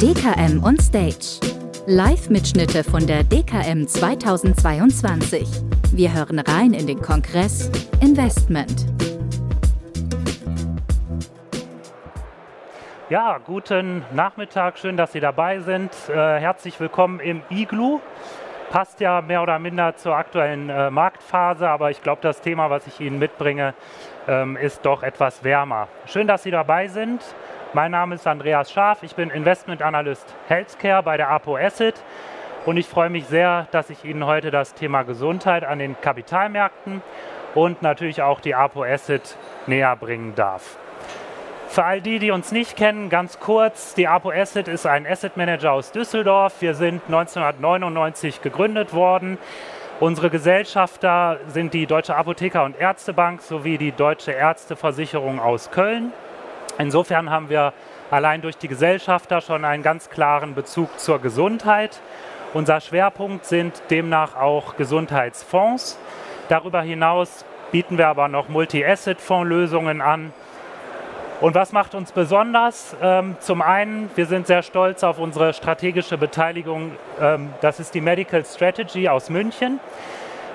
DKM on Stage. Live-Mitschnitte von der DKM 2022. Wir hören rein in den Kongress Investment. Ja, guten Nachmittag, schön, dass Sie dabei sind. Äh, herzlich willkommen im Iglu. Passt ja mehr oder minder zur aktuellen äh, Marktphase, aber ich glaube, das Thema, was ich Ihnen mitbringe, ähm, ist doch etwas wärmer. Schön, dass Sie dabei sind. Mein Name ist Andreas Scharf, ich bin Investment Analyst Healthcare bei der Apo Asset und ich freue mich sehr, dass ich Ihnen heute das Thema Gesundheit an den Kapitalmärkten und natürlich auch die Apo Asset näher bringen darf. Für all die, die uns nicht kennen, ganz kurz, die Apo Asset ist ein Asset Manager aus Düsseldorf. Wir sind 1999 gegründet worden. Unsere Gesellschafter sind die Deutsche Apotheker- und Ärztebank sowie die Deutsche Ärzteversicherung aus Köln. Insofern haben wir allein durch die Gesellschafter schon einen ganz klaren Bezug zur Gesundheit. Unser Schwerpunkt sind demnach auch Gesundheitsfonds. Darüber hinaus bieten wir aber noch Multi-Asset-Fondslösungen an. Und was macht uns besonders? Ähm, zum einen, wir sind sehr stolz auf unsere strategische Beteiligung. Ähm, das ist die Medical Strategy aus München.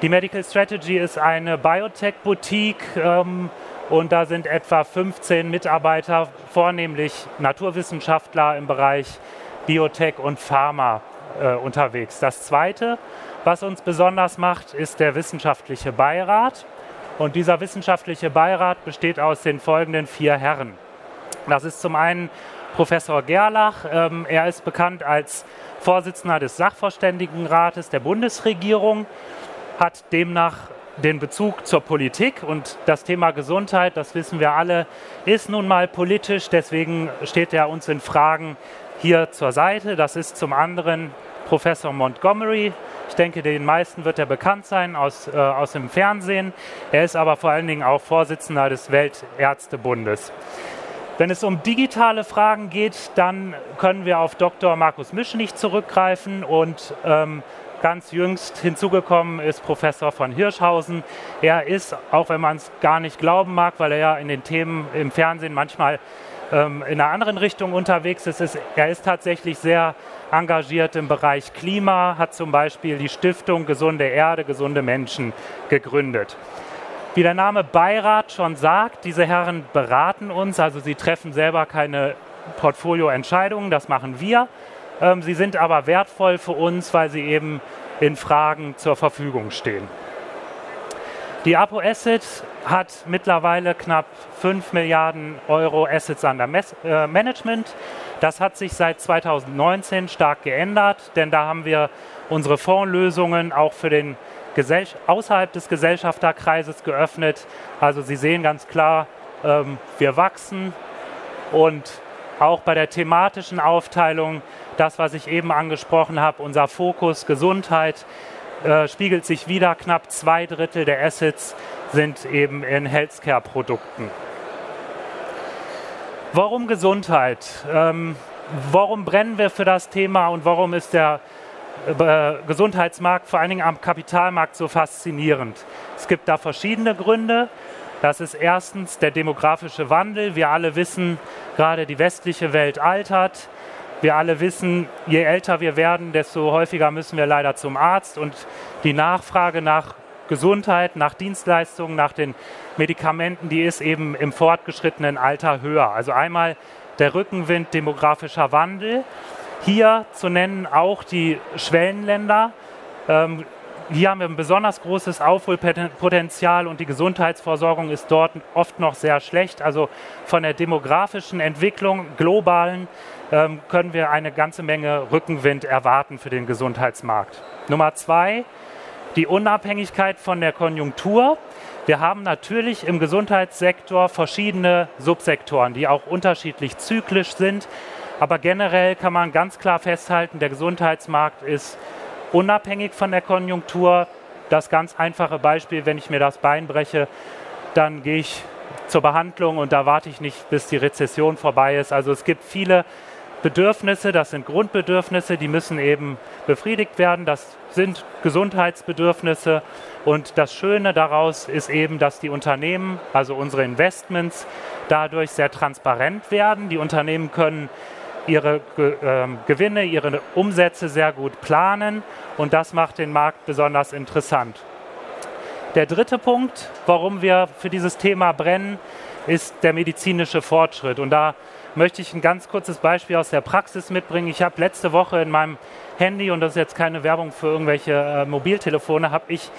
Die Medical Strategy ist eine Biotech-Boutique. Ähm, und da sind etwa 15 Mitarbeiter, vornehmlich Naturwissenschaftler im Bereich Biotech und Pharma äh, unterwegs. Das Zweite, was uns besonders macht, ist der wissenschaftliche Beirat. Und dieser wissenschaftliche Beirat besteht aus den folgenden vier Herren. Das ist zum einen Professor Gerlach. Ähm, er ist bekannt als Vorsitzender des Sachverständigenrates der Bundesregierung, hat demnach den Bezug zur Politik und das Thema Gesundheit, das wissen wir alle, ist nun mal politisch. Deswegen steht er uns in Fragen hier zur Seite. Das ist zum anderen Professor Montgomery. Ich denke, den meisten wird er bekannt sein aus, äh, aus dem Fernsehen. Er ist aber vor allen Dingen auch Vorsitzender des Weltärztebundes. Wenn es um digitale Fragen geht, dann können wir auf Dr. Markus Mischnich zurückgreifen und ähm, Ganz jüngst hinzugekommen ist Professor von Hirschhausen. Er ist, auch wenn man es gar nicht glauben mag, weil er ja in den Themen im Fernsehen manchmal ähm, in einer anderen Richtung unterwegs ist, ist, er ist tatsächlich sehr engagiert im Bereich Klima, hat zum Beispiel die Stiftung Gesunde Erde, gesunde Menschen gegründet. Wie der Name Beirat schon sagt, diese Herren beraten uns, also sie treffen selber keine Portfolioentscheidungen, das machen wir. Ähm, sie sind aber wertvoll für uns, weil sie eben in Fragen zur Verfügung stehen. Die Apo Asset hat mittlerweile knapp 5 Milliarden Euro Assets under äh, Management. Das hat sich seit 2019 stark geändert, denn da haben wir unsere Fondslösungen auch für den Gesell außerhalb des Gesellschafterkreises geöffnet. Also Sie sehen ganz klar, ähm, wir wachsen und auch bei der thematischen Aufteilung das, was ich eben angesprochen habe, unser Fokus Gesundheit äh, spiegelt sich wieder. Knapp zwei Drittel der Assets sind eben in Healthcare-Produkten. Warum Gesundheit? Ähm, warum brennen wir für das Thema und warum ist der äh, Gesundheitsmarkt vor allen Dingen am Kapitalmarkt so faszinierend? Es gibt da verschiedene Gründe. Das ist erstens der demografische Wandel. Wir alle wissen, gerade die westliche Welt altert. Wir alle wissen, je älter wir werden, desto häufiger müssen wir leider zum Arzt und die Nachfrage nach Gesundheit, nach Dienstleistungen, nach den Medikamenten, die ist eben im fortgeschrittenen Alter höher. Also einmal der Rückenwind demografischer Wandel. Hier zu nennen auch die Schwellenländer. Ähm, hier haben wir ein besonders großes Aufholpotenzial und die Gesundheitsversorgung ist dort oft noch sehr schlecht. Also von der demografischen Entwicklung globalen können wir eine ganze Menge Rückenwind erwarten für den Gesundheitsmarkt. Nummer zwei, die Unabhängigkeit von der Konjunktur. Wir haben natürlich im Gesundheitssektor verschiedene Subsektoren, die auch unterschiedlich zyklisch sind. Aber generell kann man ganz klar festhalten, der Gesundheitsmarkt ist unabhängig von der Konjunktur. Das ganz einfache Beispiel, wenn ich mir das Bein breche, dann gehe ich zur Behandlung und da warte ich nicht, bis die Rezession vorbei ist. Also es gibt viele Bedürfnisse, das sind Grundbedürfnisse, die müssen eben befriedigt werden. Das sind Gesundheitsbedürfnisse. Und das Schöne daraus ist eben, dass die Unternehmen, also unsere Investments, dadurch sehr transparent werden. Die Unternehmen können ihre äh, Gewinne, ihre Umsätze sehr gut planen und das macht den Markt besonders interessant. Der dritte Punkt, warum wir für dieses Thema brennen, ist der medizinische Fortschritt. Und da möchte ich ein ganz kurzes Beispiel aus der Praxis mitbringen. Ich habe letzte Woche in meinem Handy, und das ist jetzt keine Werbung für irgendwelche äh, Mobiltelefone, habe ich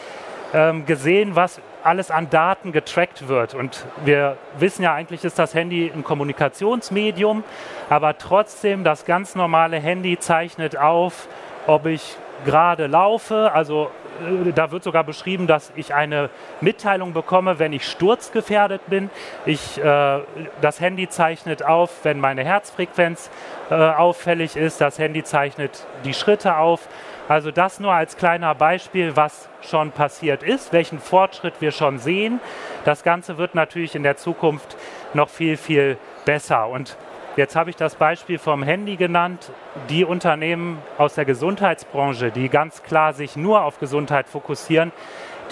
ähm, gesehen, was alles an Daten getrackt wird. Und wir wissen ja eigentlich, ist das Handy ein Kommunikationsmedium, aber trotzdem das ganz normale Handy zeichnet auf, ob ich gerade laufe, also da wird sogar beschrieben, dass ich eine Mitteilung bekomme, wenn ich sturzgefährdet bin. Ich, äh, das Handy zeichnet auf, wenn meine Herzfrequenz äh, auffällig ist. Das Handy zeichnet die Schritte auf. Also das nur als kleiner Beispiel, was schon passiert ist, welchen Fortschritt wir schon sehen. Das Ganze wird natürlich in der Zukunft noch viel, viel besser. Und Jetzt habe ich das Beispiel vom Handy genannt. Die Unternehmen aus der Gesundheitsbranche, die ganz klar sich nur auf Gesundheit fokussieren,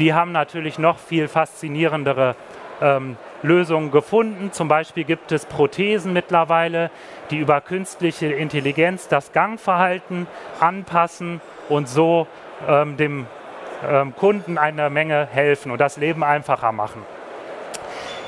die haben natürlich noch viel faszinierendere ähm, Lösungen gefunden. Zum Beispiel gibt es Prothesen mittlerweile, die über künstliche Intelligenz das Gangverhalten anpassen und so ähm, dem ähm, Kunden eine Menge helfen und das Leben einfacher machen.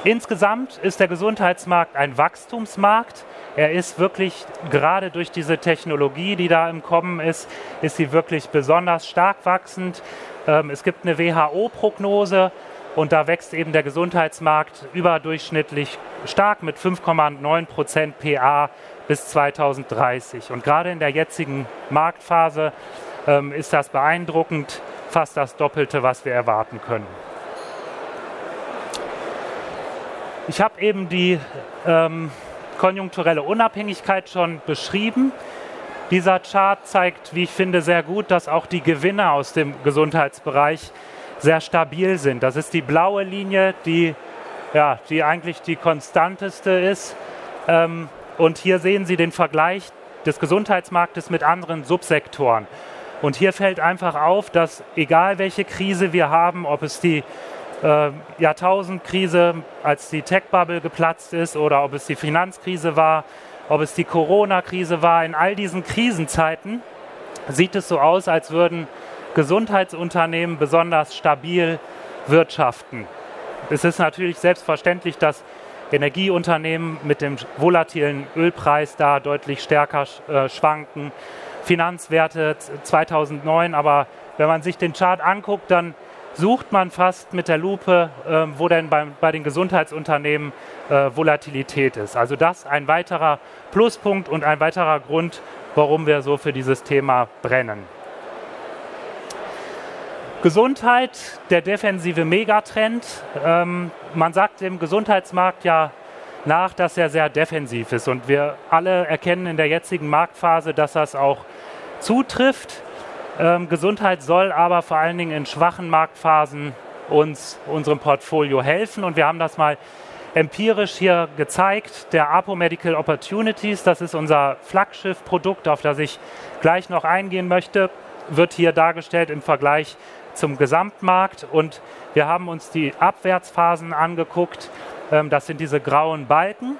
Insgesamt ist der Gesundheitsmarkt ein Wachstumsmarkt. Er ist wirklich, gerade durch diese Technologie, die da im Kommen ist, ist sie wirklich besonders stark wachsend. Ähm, es gibt eine WHO-Prognose und da wächst eben der Gesundheitsmarkt überdurchschnittlich stark mit 5,9 Prozent PA bis 2030. Und gerade in der jetzigen Marktphase ähm, ist das beeindruckend, fast das Doppelte, was wir erwarten können. Ich habe eben die ähm, konjunkturelle Unabhängigkeit schon beschrieben. Dieser Chart zeigt, wie ich finde, sehr gut, dass auch die Gewinne aus dem Gesundheitsbereich sehr stabil sind. Das ist die blaue Linie, die, ja, die eigentlich die konstanteste ist. Ähm, und hier sehen Sie den Vergleich des Gesundheitsmarktes mit anderen Subsektoren. Und hier fällt einfach auf, dass egal welche Krise wir haben, ob es die äh, Jahrtausendkrise, als die Tech-Bubble geplatzt ist oder ob es die Finanzkrise war, ob es die Corona-Krise war. In all diesen Krisenzeiten sieht es so aus, als würden Gesundheitsunternehmen besonders stabil wirtschaften. Es ist natürlich selbstverständlich, dass Energieunternehmen mit dem volatilen Ölpreis da deutlich stärker äh, schwanken. Finanzwerte 2009, aber wenn man sich den Chart anguckt, dann sucht man fast mit der Lupe, äh, wo denn bei, bei den Gesundheitsunternehmen äh, Volatilität ist. Also das ein weiterer Pluspunkt und ein weiterer Grund, warum wir so für dieses Thema brennen. Gesundheit, der defensive Megatrend. Ähm, man sagt dem Gesundheitsmarkt ja nach, dass er sehr defensiv ist. Und wir alle erkennen in der jetzigen Marktphase, dass das auch zutrifft. Ähm, Gesundheit soll aber vor allen Dingen in schwachen Marktphasen uns, unserem Portfolio helfen. Und wir haben das mal empirisch hier gezeigt. Der APO Medical Opportunities, das ist unser Flaggschiff-Produkt, auf das ich gleich noch eingehen möchte, wird hier dargestellt im Vergleich zum Gesamtmarkt. Und wir haben uns die Abwärtsphasen angeguckt. Ähm, das sind diese grauen Balken.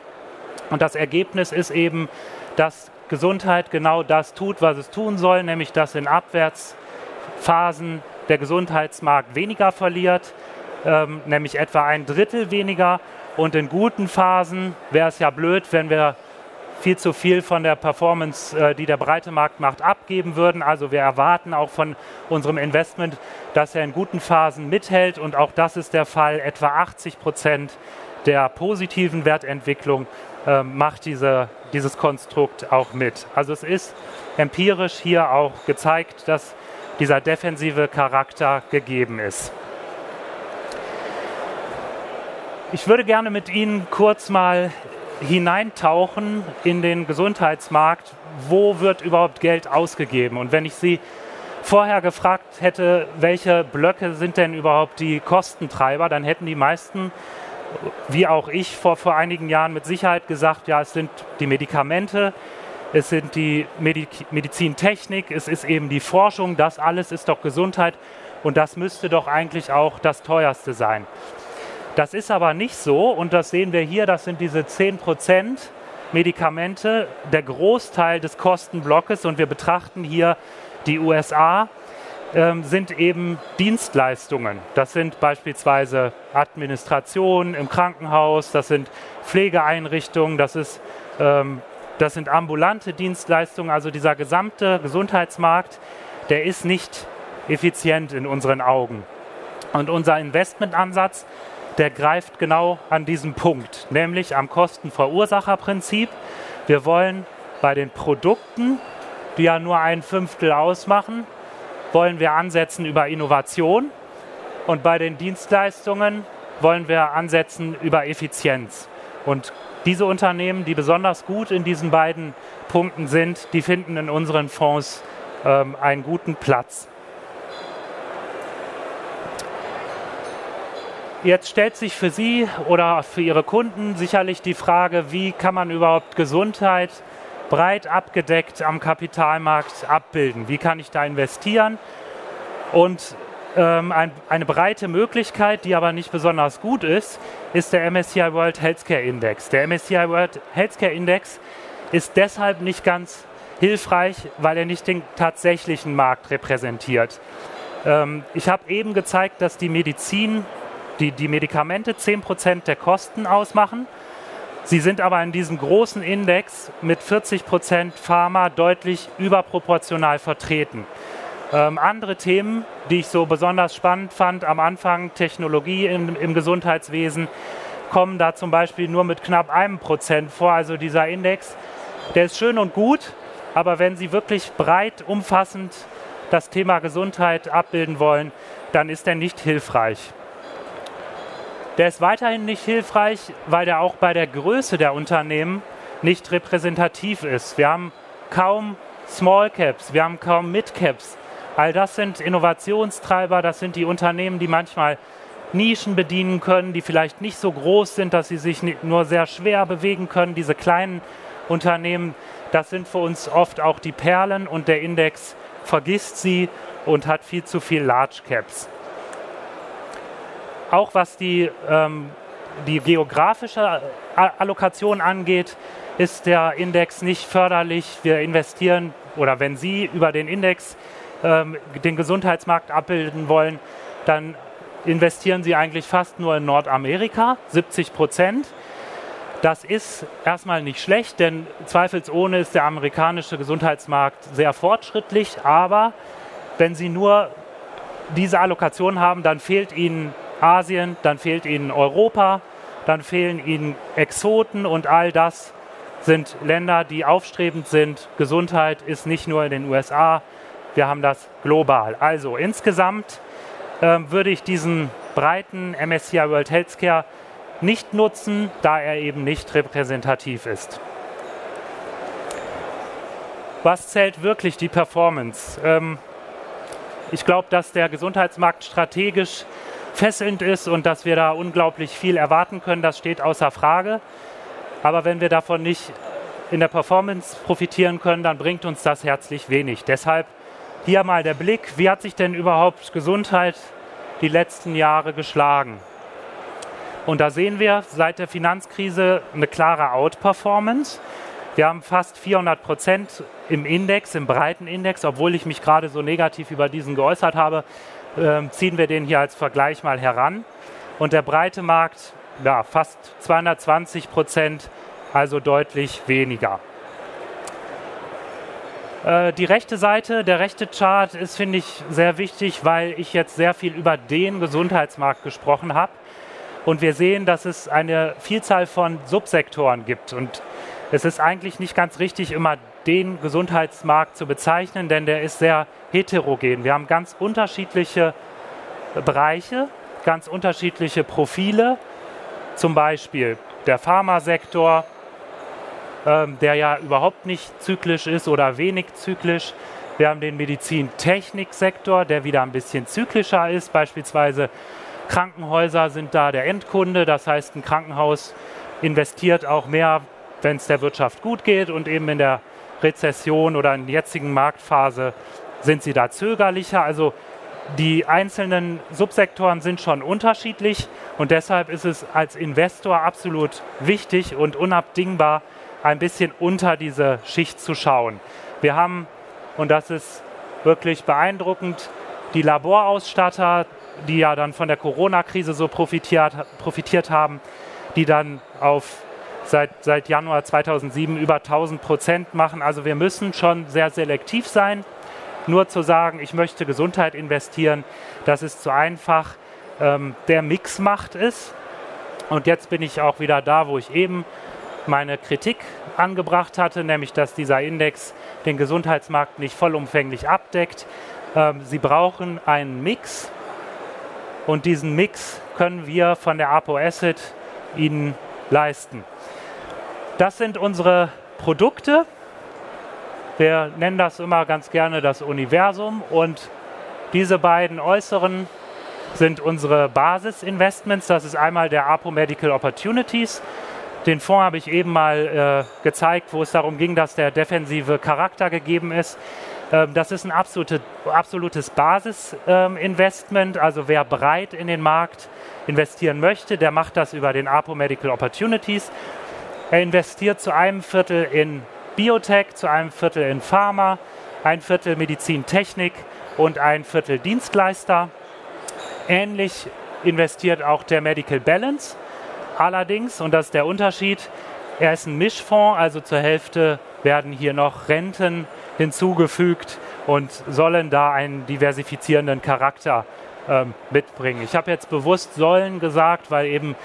Und das Ergebnis ist eben, dass Gesundheit genau das tut, was es tun soll, nämlich dass in Abwärtsphasen der Gesundheitsmarkt weniger verliert, ähm, nämlich etwa ein Drittel weniger. Und in guten Phasen wäre es ja blöd, wenn wir viel zu viel von der Performance, äh, die der breite Markt macht, abgeben würden. Also wir erwarten auch von unserem Investment, dass er in guten Phasen mithält. Und auch das ist der Fall. Etwa 80 Prozent der positiven Wertentwicklung äh, macht diese, dieses Konstrukt auch mit. Also es ist empirisch hier auch gezeigt, dass dieser defensive Charakter gegeben ist. Ich würde gerne mit Ihnen kurz mal hineintauchen in den Gesundheitsmarkt. Wo wird überhaupt Geld ausgegeben? Und wenn ich Sie vorher gefragt hätte, welche Blöcke sind denn überhaupt die Kostentreiber, dann hätten die meisten wie auch ich vor, vor einigen Jahren mit Sicherheit gesagt, ja, es sind die Medikamente, es sind die Medizintechnik, es ist eben die Forschung, das alles ist doch Gesundheit und das müsste doch eigentlich auch das teuerste sein. Das ist aber nicht so und das sehen wir hier, das sind diese 10 Prozent Medikamente, der Großteil des Kostenblockes und wir betrachten hier die USA, ähm, sind eben Dienstleistungen. Das sind beispielsweise Administration im Krankenhaus, das sind Pflegeeinrichtungen, das ist ähm, das sind ambulante Dienstleistungen, also dieser gesamte Gesundheitsmarkt, der ist nicht effizient in unseren Augen. Und unser Investmentansatz, der greift genau an diesem Punkt, nämlich am Kostenverursacherprinzip. Wir wollen bei den Produkten, die ja nur ein Fünftel ausmachen, wollen wir ansetzen über Innovation und bei den Dienstleistungen wollen wir ansetzen über Effizienz. Und diese Unternehmen, die besonders gut in diesen beiden Punkten sind, die finden in unseren Fonds ähm, einen guten Platz. Jetzt stellt sich für Sie oder für Ihre Kunden sicherlich die Frage, wie kann man überhaupt Gesundheit breit abgedeckt am Kapitalmarkt abbilden? Wie kann ich da investieren? Und ähm, ein, eine breite Möglichkeit, die aber nicht besonders gut ist, ist der MSCI World Healthcare Index. Der MSCI World Healthcare Index ist deshalb nicht ganz hilfreich, weil er nicht den tatsächlichen Markt repräsentiert. Ähm, ich habe eben gezeigt, dass die Medizin, die, die Medikamente 10% der Kosten ausmachen. Sie sind aber in diesem großen Index mit 40% Pharma deutlich überproportional vertreten. Ähm, andere Themen, die ich so besonders spannend fand am Anfang, Technologie im, im Gesundheitswesen, kommen da zum Beispiel nur mit knapp einem Prozent vor. Also dieser Index, der ist schön und gut, aber wenn Sie wirklich breit, umfassend das Thema Gesundheit abbilden wollen, dann ist er nicht hilfreich. Der ist weiterhin nicht hilfreich, weil der auch bei der Größe der Unternehmen nicht repräsentativ ist. Wir haben kaum Small Caps, wir haben kaum Mid Caps. All das sind Innovationstreiber, das sind die Unternehmen, die manchmal Nischen bedienen können, die vielleicht nicht so groß sind, dass sie sich nur sehr schwer bewegen können. Diese kleinen Unternehmen, das sind für uns oft auch die Perlen und der Index vergisst sie und hat viel zu viel Large Caps. Auch was die, ähm, die geografische Allokation angeht, ist der Index nicht förderlich. Wir investieren oder wenn Sie über den Index ähm, den Gesundheitsmarkt abbilden wollen, dann investieren sie eigentlich fast nur in Nordamerika, 70 Prozent. Das ist erstmal nicht schlecht, denn zweifelsohne ist der amerikanische Gesundheitsmarkt sehr fortschrittlich, aber wenn Sie nur diese Allokation haben, dann fehlt Ihnen Asien, dann fehlt Ihnen Europa, dann fehlen Ihnen Exoten und all das sind Länder, die aufstrebend sind. Gesundheit ist nicht nur in den USA, wir haben das global. Also insgesamt äh, würde ich diesen breiten MSCI World Healthcare nicht nutzen, da er eben nicht repräsentativ ist. Was zählt wirklich die Performance? Ähm, ich glaube, dass der Gesundheitsmarkt strategisch fesselnd ist und dass wir da unglaublich viel erwarten können, das steht außer Frage. Aber wenn wir davon nicht in der Performance profitieren können, dann bringt uns das herzlich wenig. Deshalb hier mal der Blick, wie hat sich denn überhaupt Gesundheit die letzten Jahre geschlagen? Und da sehen wir seit der Finanzkrise eine klare Outperformance. Wir haben fast 400 Prozent im Index, im breiten Index, obwohl ich mich gerade so negativ über diesen geäußert habe, ziehen wir den hier als Vergleich mal heran. Und der breite Markt, ja, fast 220 Prozent, also deutlich weniger. Äh, die rechte Seite, der rechte Chart ist, finde ich, sehr wichtig, weil ich jetzt sehr viel über den Gesundheitsmarkt gesprochen habe. Und wir sehen, dass es eine Vielzahl von Subsektoren gibt. Und es ist eigentlich nicht ganz richtig, immer den Gesundheitsmarkt zu bezeichnen, denn der ist sehr heterogen. Wir haben ganz unterschiedliche Bereiche, ganz unterschiedliche Profile. Zum Beispiel der Pharmasektor, ähm, der ja überhaupt nicht zyklisch ist oder wenig zyklisch. Wir haben den Medizintechniksektor, der wieder ein bisschen zyklischer ist. Beispielsweise Krankenhäuser sind da der Endkunde. Das heißt, ein Krankenhaus investiert auch mehr, wenn es der Wirtschaft gut geht und eben in der Rezession oder in der jetzigen Marktphase sind sie da zögerlicher. Also die einzelnen Subsektoren sind schon unterschiedlich und deshalb ist es als Investor absolut wichtig und unabdingbar, ein bisschen unter diese Schicht zu schauen. Wir haben, und das ist wirklich beeindruckend, die Laborausstatter, die ja dann von der Corona-Krise so profitiert, profitiert haben, die dann auf seit, seit Januar 2007 über 1000 Prozent machen. Also wir müssen schon sehr selektiv sein. Nur zu sagen, ich möchte Gesundheit investieren, das ist zu einfach. Ähm, der Mix macht es. Und jetzt bin ich auch wieder da, wo ich eben meine Kritik angebracht hatte, nämlich dass dieser Index den Gesundheitsmarkt nicht vollumfänglich abdeckt. Ähm, Sie brauchen einen Mix und diesen Mix können wir von der APO Asset Ihnen leisten. Das sind unsere Produkte. Wir nennen das immer ganz gerne das Universum und diese beiden äußeren sind unsere Basisinvestments. Das ist einmal der APO Medical Opportunities. Den Fonds habe ich eben mal äh, gezeigt, wo es darum ging, dass der defensive Charakter gegeben ist. Ähm, das ist ein absolute, absolutes Basisinvestment. Also wer breit in den Markt investieren möchte, der macht das über den APO Medical Opportunities. Er investiert zu einem Viertel in Biotech, zu einem Viertel in Pharma, ein Viertel Medizintechnik und ein Viertel Dienstleister. Ähnlich investiert auch der Medical Balance. Allerdings, und das ist der Unterschied, er ist ein Mischfonds, also zur Hälfte werden hier noch Renten hinzugefügt und sollen da einen diversifizierenden Charakter ähm, mitbringen. Ich habe jetzt bewusst sollen gesagt, weil eben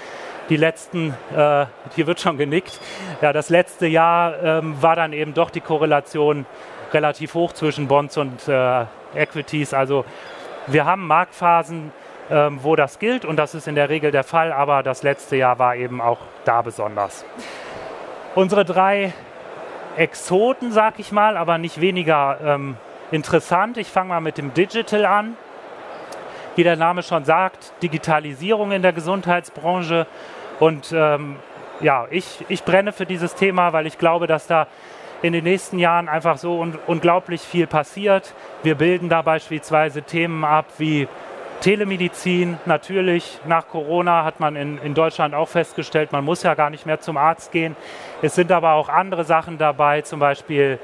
die letzten, äh, hier wird schon genickt, ja, das letzte Jahr ähm, war dann eben doch die Korrelation relativ hoch zwischen Bonds und äh, Equities. Also wir haben Marktphasen, ähm, wo das gilt und das ist in der Regel der Fall, aber das letzte Jahr war eben auch da besonders. Unsere drei Exoten, sag ich mal, aber nicht weniger ähm, interessant. Ich fange mal mit dem Digital an. Wie der Name schon sagt, Digitalisierung in der Gesundheitsbranche und ähm, ja, ich, ich brenne für dieses Thema, weil ich glaube, dass da in den nächsten Jahren einfach so un unglaublich viel passiert. Wir bilden da beispielsweise Themen ab wie Telemedizin. Natürlich, nach Corona hat man in, in Deutschland auch festgestellt, man muss ja gar nicht mehr zum Arzt gehen. Es sind aber auch andere Sachen dabei, zum Beispiel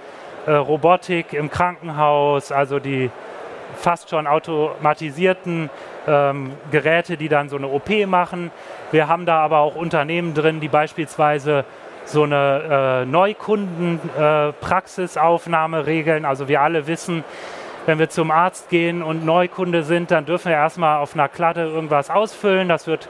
äh, Robotik im Krankenhaus, also die fast schon automatisierten ähm, Geräte, die dann so eine OP machen. Wir haben da aber auch Unternehmen drin, die beispielsweise so eine äh, Neukundenpraxisaufnahme äh, regeln. Also wir alle wissen, wenn wir zum Arzt gehen und Neukunde sind, dann dürfen wir erstmal auf einer Kladde irgendwas ausfüllen. Das wird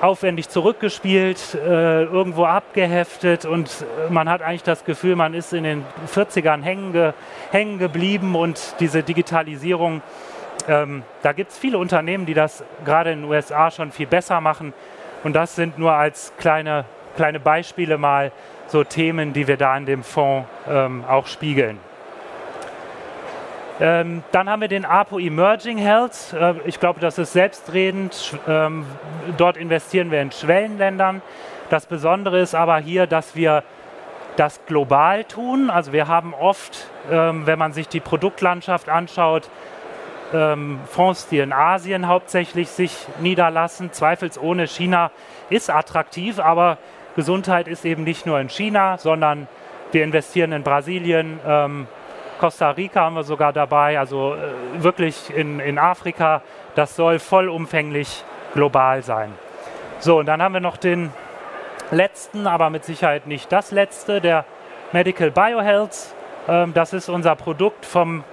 aufwendig zurückgespielt, äh, irgendwo abgeheftet und man hat eigentlich das Gefühl, man ist in den 40ern hängen, ge hängen geblieben und diese Digitalisierung ähm, da gibt es viele Unternehmen, die das gerade in den USA schon viel besser machen. Und das sind nur als kleine, kleine Beispiele mal so Themen, die wir da in dem Fonds ähm, auch spiegeln. Ähm, dann haben wir den APO Emerging Health. Äh, ich glaube, das ist selbstredend. Ähm, dort investieren wir in Schwellenländern. Das Besondere ist aber hier, dass wir das global tun. Also wir haben oft, ähm, wenn man sich die Produktlandschaft anschaut, ähm, Fonds, die in Asien hauptsächlich sich niederlassen. Zweifelsohne China ist attraktiv, aber Gesundheit ist eben nicht nur in China, sondern wir investieren in Brasilien, ähm, Costa Rica haben wir sogar dabei, also äh, wirklich in, in Afrika. Das soll vollumfänglich global sein. So, und dann haben wir noch den letzten, aber mit Sicherheit nicht das letzte, der Medical Biohealth. Ähm, das ist unser Produkt vom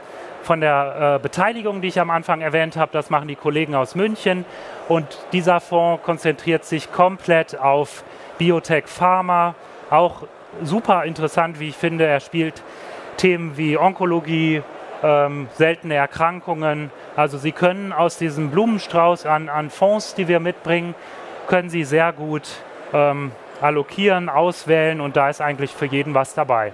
von der äh, Beteiligung, die ich am Anfang erwähnt habe. Das machen die Kollegen aus München. Und dieser Fonds konzentriert sich komplett auf Biotech Pharma. Auch super interessant, wie ich finde. Er spielt Themen wie Onkologie, ähm, seltene Erkrankungen. Also Sie können aus diesem Blumenstrauß an, an Fonds, die wir mitbringen, können Sie sehr gut ähm, allokieren, auswählen und da ist eigentlich für jeden was dabei.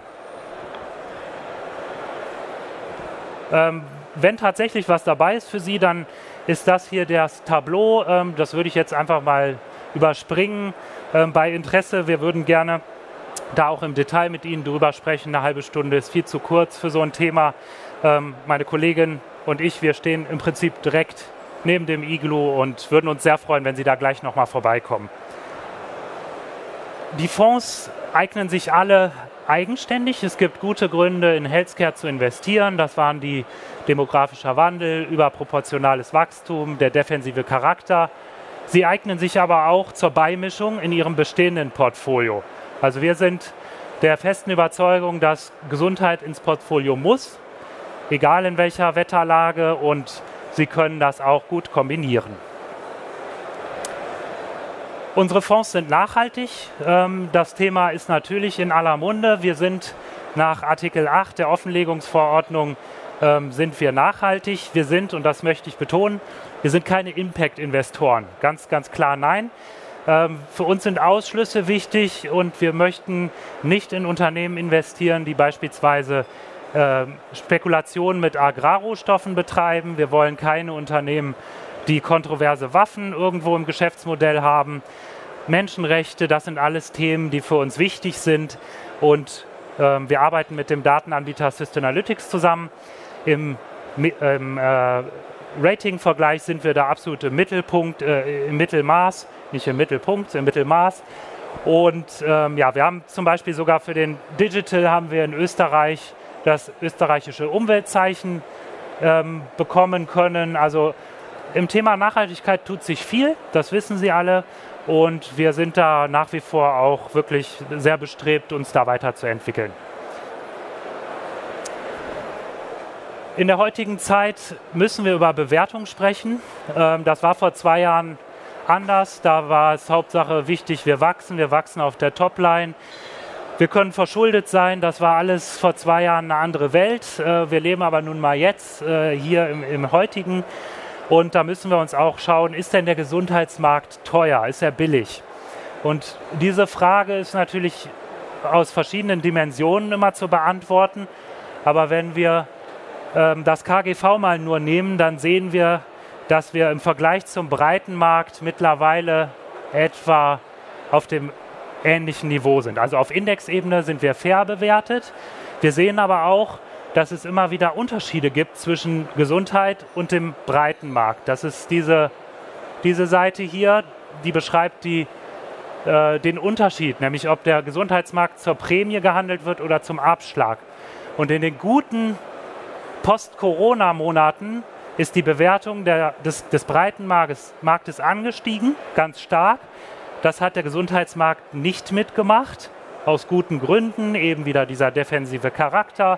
Ähm, wenn tatsächlich was dabei ist für Sie, dann ist das hier das Tableau. Ähm, das würde ich jetzt einfach mal überspringen. Ähm, bei Interesse, wir würden gerne da auch im Detail mit Ihnen drüber sprechen. Eine halbe Stunde ist viel zu kurz für so ein Thema. Ähm, meine Kollegin und ich, wir stehen im Prinzip direkt neben dem Iglu und würden uns sehr freuen, wenn Sie da gleich nochmal vorbeikommen. Die Fonds eignen sich alle eigenständig. Es gibt gute Gründe, in Healthcare zu investieren. Das waren die demografischer Wandel, überproportionales Wachstum, der defensive Charakter. Sie eignen sich aber auch zur Beimischung in Ihrem bestehenden Portfolio. Also wir sind der festen Überzeugung, dass Gesundheit ins Portfolio muss, egal in welcher Wetterlage und Sie können das auch gut kombinieren. Unsere Fonds sind nachhaltig. Ähm, das Thema ist natürlich in aller Munde. Wir sind nach Artikel 8 der Offenlegungsverordnung ähm, sind wir nachhaltig. Wir sind, und das möchte ich betonen, wir sind keine Impact-Investoren. Ganz, ganz klar nein. Ähm, für uns sind Ausschlüsse wichtig und wir möchten nicht in Unternehmen investieren, die beispielsweise Spekulationen mit Agrarrohstoffen betreiben. Wir wollen keine Unternehmen die kontroverse Waffen irgendwo im Geschäftsmodell haben. Menschenrechte, das sind alles Themen, die für uns wichtig sind. Und ähm, wir arbeiten mit dem Datenanbieter Systemalytics zusammen. Im, im äh, Rating-Vergleich sind wir da absolut im Mittelpunkt, äh, im Mittelmaß, nicht im Mittelpunkt, im Mittelmaß. Und ähm, ja, wir haben zum Beispiel sogar für den Digital haben wir in Österreich das österreichische Umweltzeichen ähm, bekommen können. Also im Thema Nachhaltigkeit tut sich viel, das wissen Sie alle. Und wir sind da nach wie vor auch wirklich sehr bestrebt, uns da weiterzuentwickeln. In der heutigen Zeit müssen wir über Bewertung sprechen. Ähm, das war vor zwei Jahren anders. Da war es Hauptsache wichtig, wir wachsen, wir wachsen auf der Topline. Wir können verschuldet sein, das war alles vor zwei Jahren eine andere Welt. Äh, wir leben aber nun mal jetzt äh, hier im, im heutigen. Und da müssen wir uns auch schauen, ist denn der Gesundheitsmarkt teuer, ist er billig? Und diese Frage ist natürlich aus verschiedenen Dimensionen immer zu beantworten. Aber wenn wir das KGV mal nur nehmen, dann sehen wir, dass wir im Vergleich zum breiten Markt mittlerweile etwa auf dem ähnlichen Niveau sind. Also auf Indexebene sind wir fair bewertet. Wir sehen aber auch, dass es immer wieder Unterschiede gibt zwischen Gesundheit und dem breiten Markt. Das ist diese, diese Seite hier, die beschreibt die, äh, den Unterschied, nämlich ob der Gesundheitsmarkt zur Prämie gehandelt wird oder zum Abschlag. Und in den guten Post-Corona-Monaten ist die Bewertung der, des, des breiten Marktes, Marktes angestiegen, ganz stark. Das hat der Gesundheitsmarkt nicht mitgemacht, aus guten Gründen, eben wieder dieser defensive Charakter.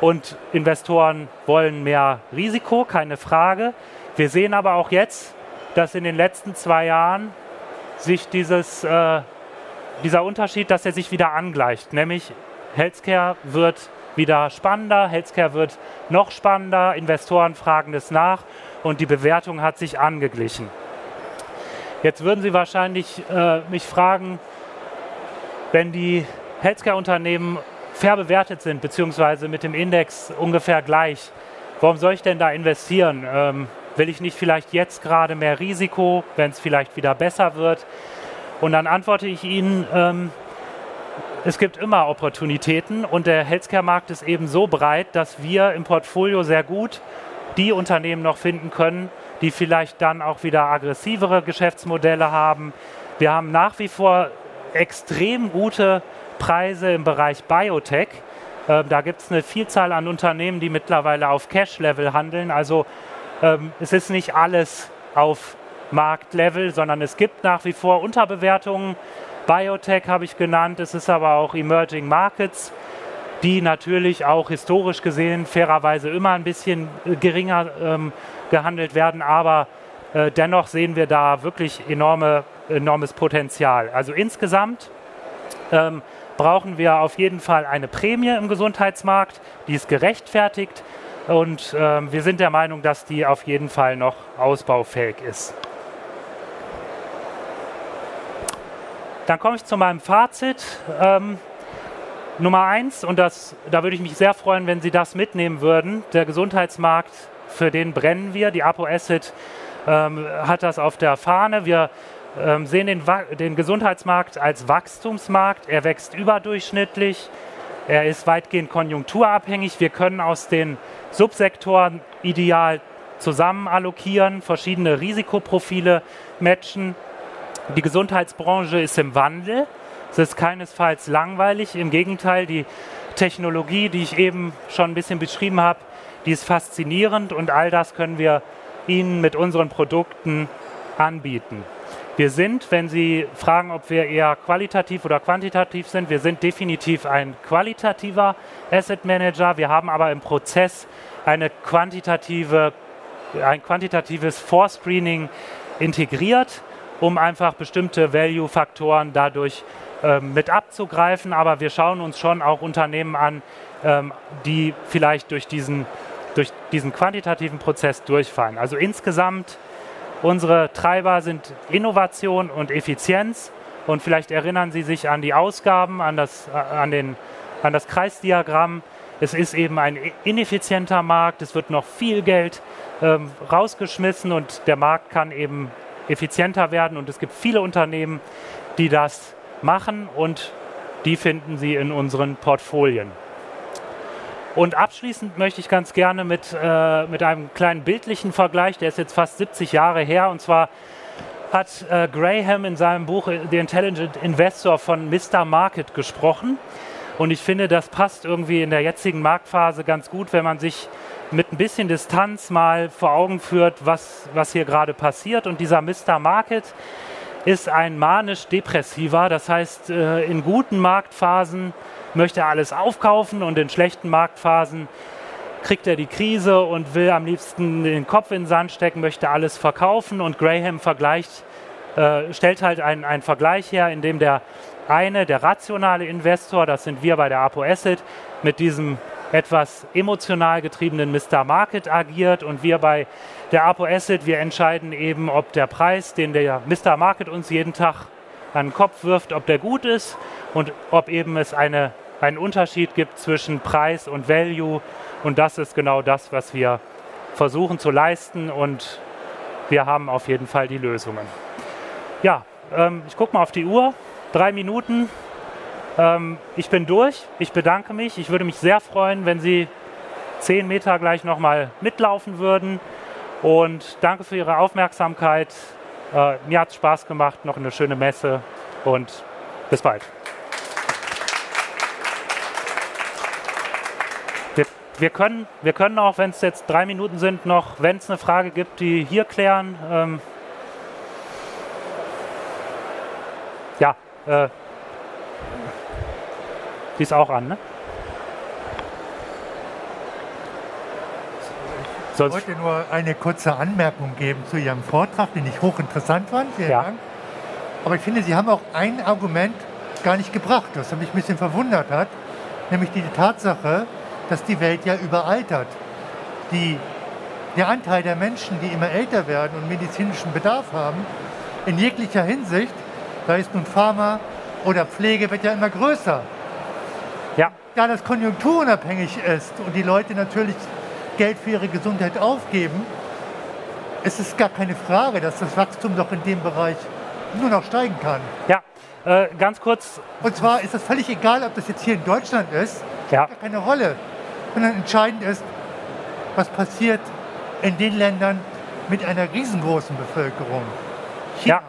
Und Investoren wollen mehr Risiko, keine Frage. Wir sehen aber auch jetzt, dass in den letzten zwei Jahren sich dieses, äh, dieser Unterschied, dass er sich wieder angleicht. Nämlich Healthcare wird wieder spannender, Healthcare wird noch spannender, Investoren fragen es nach und die Bewertung hat sich angeglichen. Jetzt würden Sie wahrscheinlich äh, mich fragen, wenn die Healthcare-Unternehmen fair bewertet sind, beziehungsweise mit dem Index ungefähr gleich. Warum soll ich denn da investieren? Ähm, will ich nicht vielleicht jetzt gerade mehr Risiko, wenn es vielleicht wieder besser wird? Und dann antworte ich Ihnen, ähm, es gibt immer Opportunitäten und der Healthcare-Markt ist eben so breit, dass wir im Portfolio sehr gut die Unternehmen noch finden können, die vielleicht dann auch wieder aggressivere Geschäftsmodelle haben. Wir haben nach wie vor extrem gute Preise im Bereich Biotech. Ähm, da gibt es eine Vielzahl an Unternehmen, die mittlerweile auf Cash-Level handeln. Also ähm, es ist nicht alles auf Marktlevel, sondern es gibt nach wie vor Unterbewertungen. Biotech habe ich genannt, es ist aber auch Emerging Markets, die natürlich auch historisch gesehen fairerweise immer ein bisschen äh, geringer ähm, gehandelt werden, aber äh, dennoch sehen wir da wirklich enorme, enormes Potenzial. Also insgesamt ähm, brauchen wir auf jeden Fall eine Prämie im Gesundheitsmarkt, die ist gerechtfertigt und ähm, wir sind der Meinung, dass die auf jeden Fall noch ausbaufähig ist. Dann komme ich zu meinem Fazit. Ähm, Nummer eins, und das, da würde ich mich sehr freuen, wenn Sie das mitnehmen würden, der Gesundheitsmarkt, für den brennen wir. Die ApoAcid ähm, hat das auf der Fahne. Wir ähm, sehen den, den Gesundheitsmarkt als Wachstumsmarkt. Er wächst überdurchschnittlich. Er ist weitgehend konjunkturabhängig. Wir können aus den Subsektoren ideal zusammen allokieren, verschiedene Risikoprofile matchen. Die Gesundheitsbranche ist im Wandel. Es ist keinesfalls langweilig. Im Gegenteil, die Technologie, die ich eben schon ein bisschen beschrieben habe, die ist faszinierend und all das können wir Ihnen mit unseren Produkten anbieten. Wir sind, wenn Sie fragen, ob wir eher qualitativ oder quantitativ sind, wir sind definitiv ein qualitativer Asset Manager. Wir haben aber im Prozess eine quantitative, ein quantitatives Vorscreening integriert, um einfach bestimmte Value-Faktoren dadurch ähm, mit abzugreifen. Aber wir schauen uns schon auch Unternehmen an, ähm, die vielleicht durch diesen, durch diesen quantitativen Prozess durchfallen. Also insgesamt Unsere Treiber sind Innovation und Effizienz. Und vielleicht erinnern Sie sich an die Ausgaben, an das, äh, an den, an das Kreisdiagramm. Es ist eben ein ineffizienter Markt. Es wird noch viel Geld ähm, rausgeschmissen und der Markt kann eben effizienter werden. Und es gibt viele Unternehmen, die das machen und die finden Sie in unseren Portfolien. Und abschließend möchte ich ganz gerne mit, äh, mit einem kleinen bildlichen Vergleich, der ist jetzt fast 70 Jahre her, und zwar hat äh, Graham in seinem Buch The Intelligent Investor von Mr. Market gesprochen. Und ich finde, das passt irgendwie in der jetzigen Marktphase ganz gut, wenn man sich mit ein bisschen Distanz mal vor Augen führt, was, was hier gerade passiert. Und dieser Mr. Market ist ein manisch-depressiver, das heißt, äh, in guten Marktphasen möchte er alles aufkaufen und in schlechten Marktphasen kriegt er die Krise und will am liebsten den Kopf in den Sand stecken, möchte alles verkaufen und Graham vergleicht, äh, stellt halt einen, einen Vergleich her, in dem der eine, der rationale Investor, das sind wir bei der Apo Asset, mit diesem etwas emotional getriebenen Mr. Market agiert und wir bei der Apo Asset, wir entscheiden eben, ob der Preis, den der Mr. Market uns jeden Tag an den Kopf wirft, ob der gut ist und ob eben es eine einen Unterschied gibt zwischen Preis und Value. Und das ist genau das, was wir versuchen zu leisten. Und wir haben auf jeden Fall die Lösungen. Ja, ähm, ich gucke mal auf die Uhr. Drei Minuten. Ähm, ich bin durch. Ich bedanke mich. Ich würde mich sehr freuen, wenn Sie zehn Meter gleich nochmal mitlaufen würden. Und danke für Ihre Aufmerksamkeit. Äh, mir hat es Spaß gemacht. Noch eine schöne Messe und bis bald. wir können, wir können auch, wenn es jetzt drei Minuten sind, noch, wenn es eine Frage gibt, die hier klären. Ähm, ja, äh, die ist auch an, ne? Ich Sonst wollte nur eine kurze Anmerkung geben zu Ihrem Vortrag, den ich hochinteressant fand. Vielen ja. Dank. Aber ich finde, Sie haben auch ein Argument gar nicht gebracht, das mich ein bisschen verwundert hat, nämlich die Tatsache, dass die Welt ja überaltert. Die, der Anteil der Menschen, die immer älter werden und medizinischen Bedarf haben, in jeglicher Hinsicht, sei es nun Pharma oder Pflege, wird ja immer größer. Ja. Da das konjunkturunabhängig ist und die Leute natürlich Geld für ihre Gesundheit aufgeben, ist es gar keine Frage, dass das Wachstum doch in dem Bereich nur noch steigen kann. Ja, äh, ganz kurz. Und zwar ist das völlig egal, ob das jetzt hier in Deutschland ist, ja. gar keine Rolle sondern entscheidend ist, was passiert in den Ländern mit einer riesengroßen Bevölkerung. China. Ja,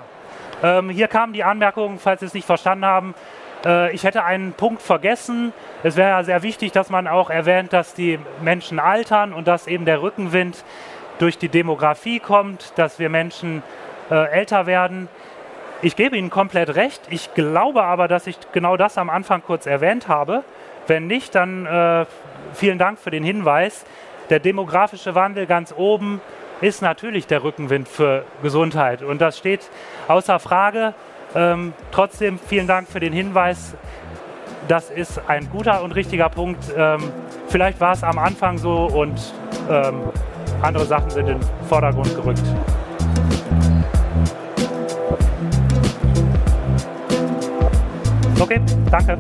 ähm, hier kam die Anmerkung, falls Sie es nicht verstanden haben, äh, ich hätte einen Punkt vergessen. Es wäre ja sehr wichtig, dass man auch erwähnt, dass die Menschen altern und dass eben der Rückenwind durch die Demografie kommt, dass wir Menschen äh, älter werden. Ich gebe Ihnen komplett recht. Ich glaube aber, dass ich genau das am Anfang kurz erwähnt habe. Wenn nicht, dann äh, vielen Dank für den Hinweis. Der demografische Wandel ganz oben ist natürlich der Rückenwind für Gesundheit. Und das steht außer Frage. Ähm, trotzdem vielen Dank für den Hinweis. Das ist ein guter und richtiger Punkt. Ähm, vielleicht war es am Anfang so und ähm, andere Sachen sind in den Vordergrund gerückt. Okay, danke.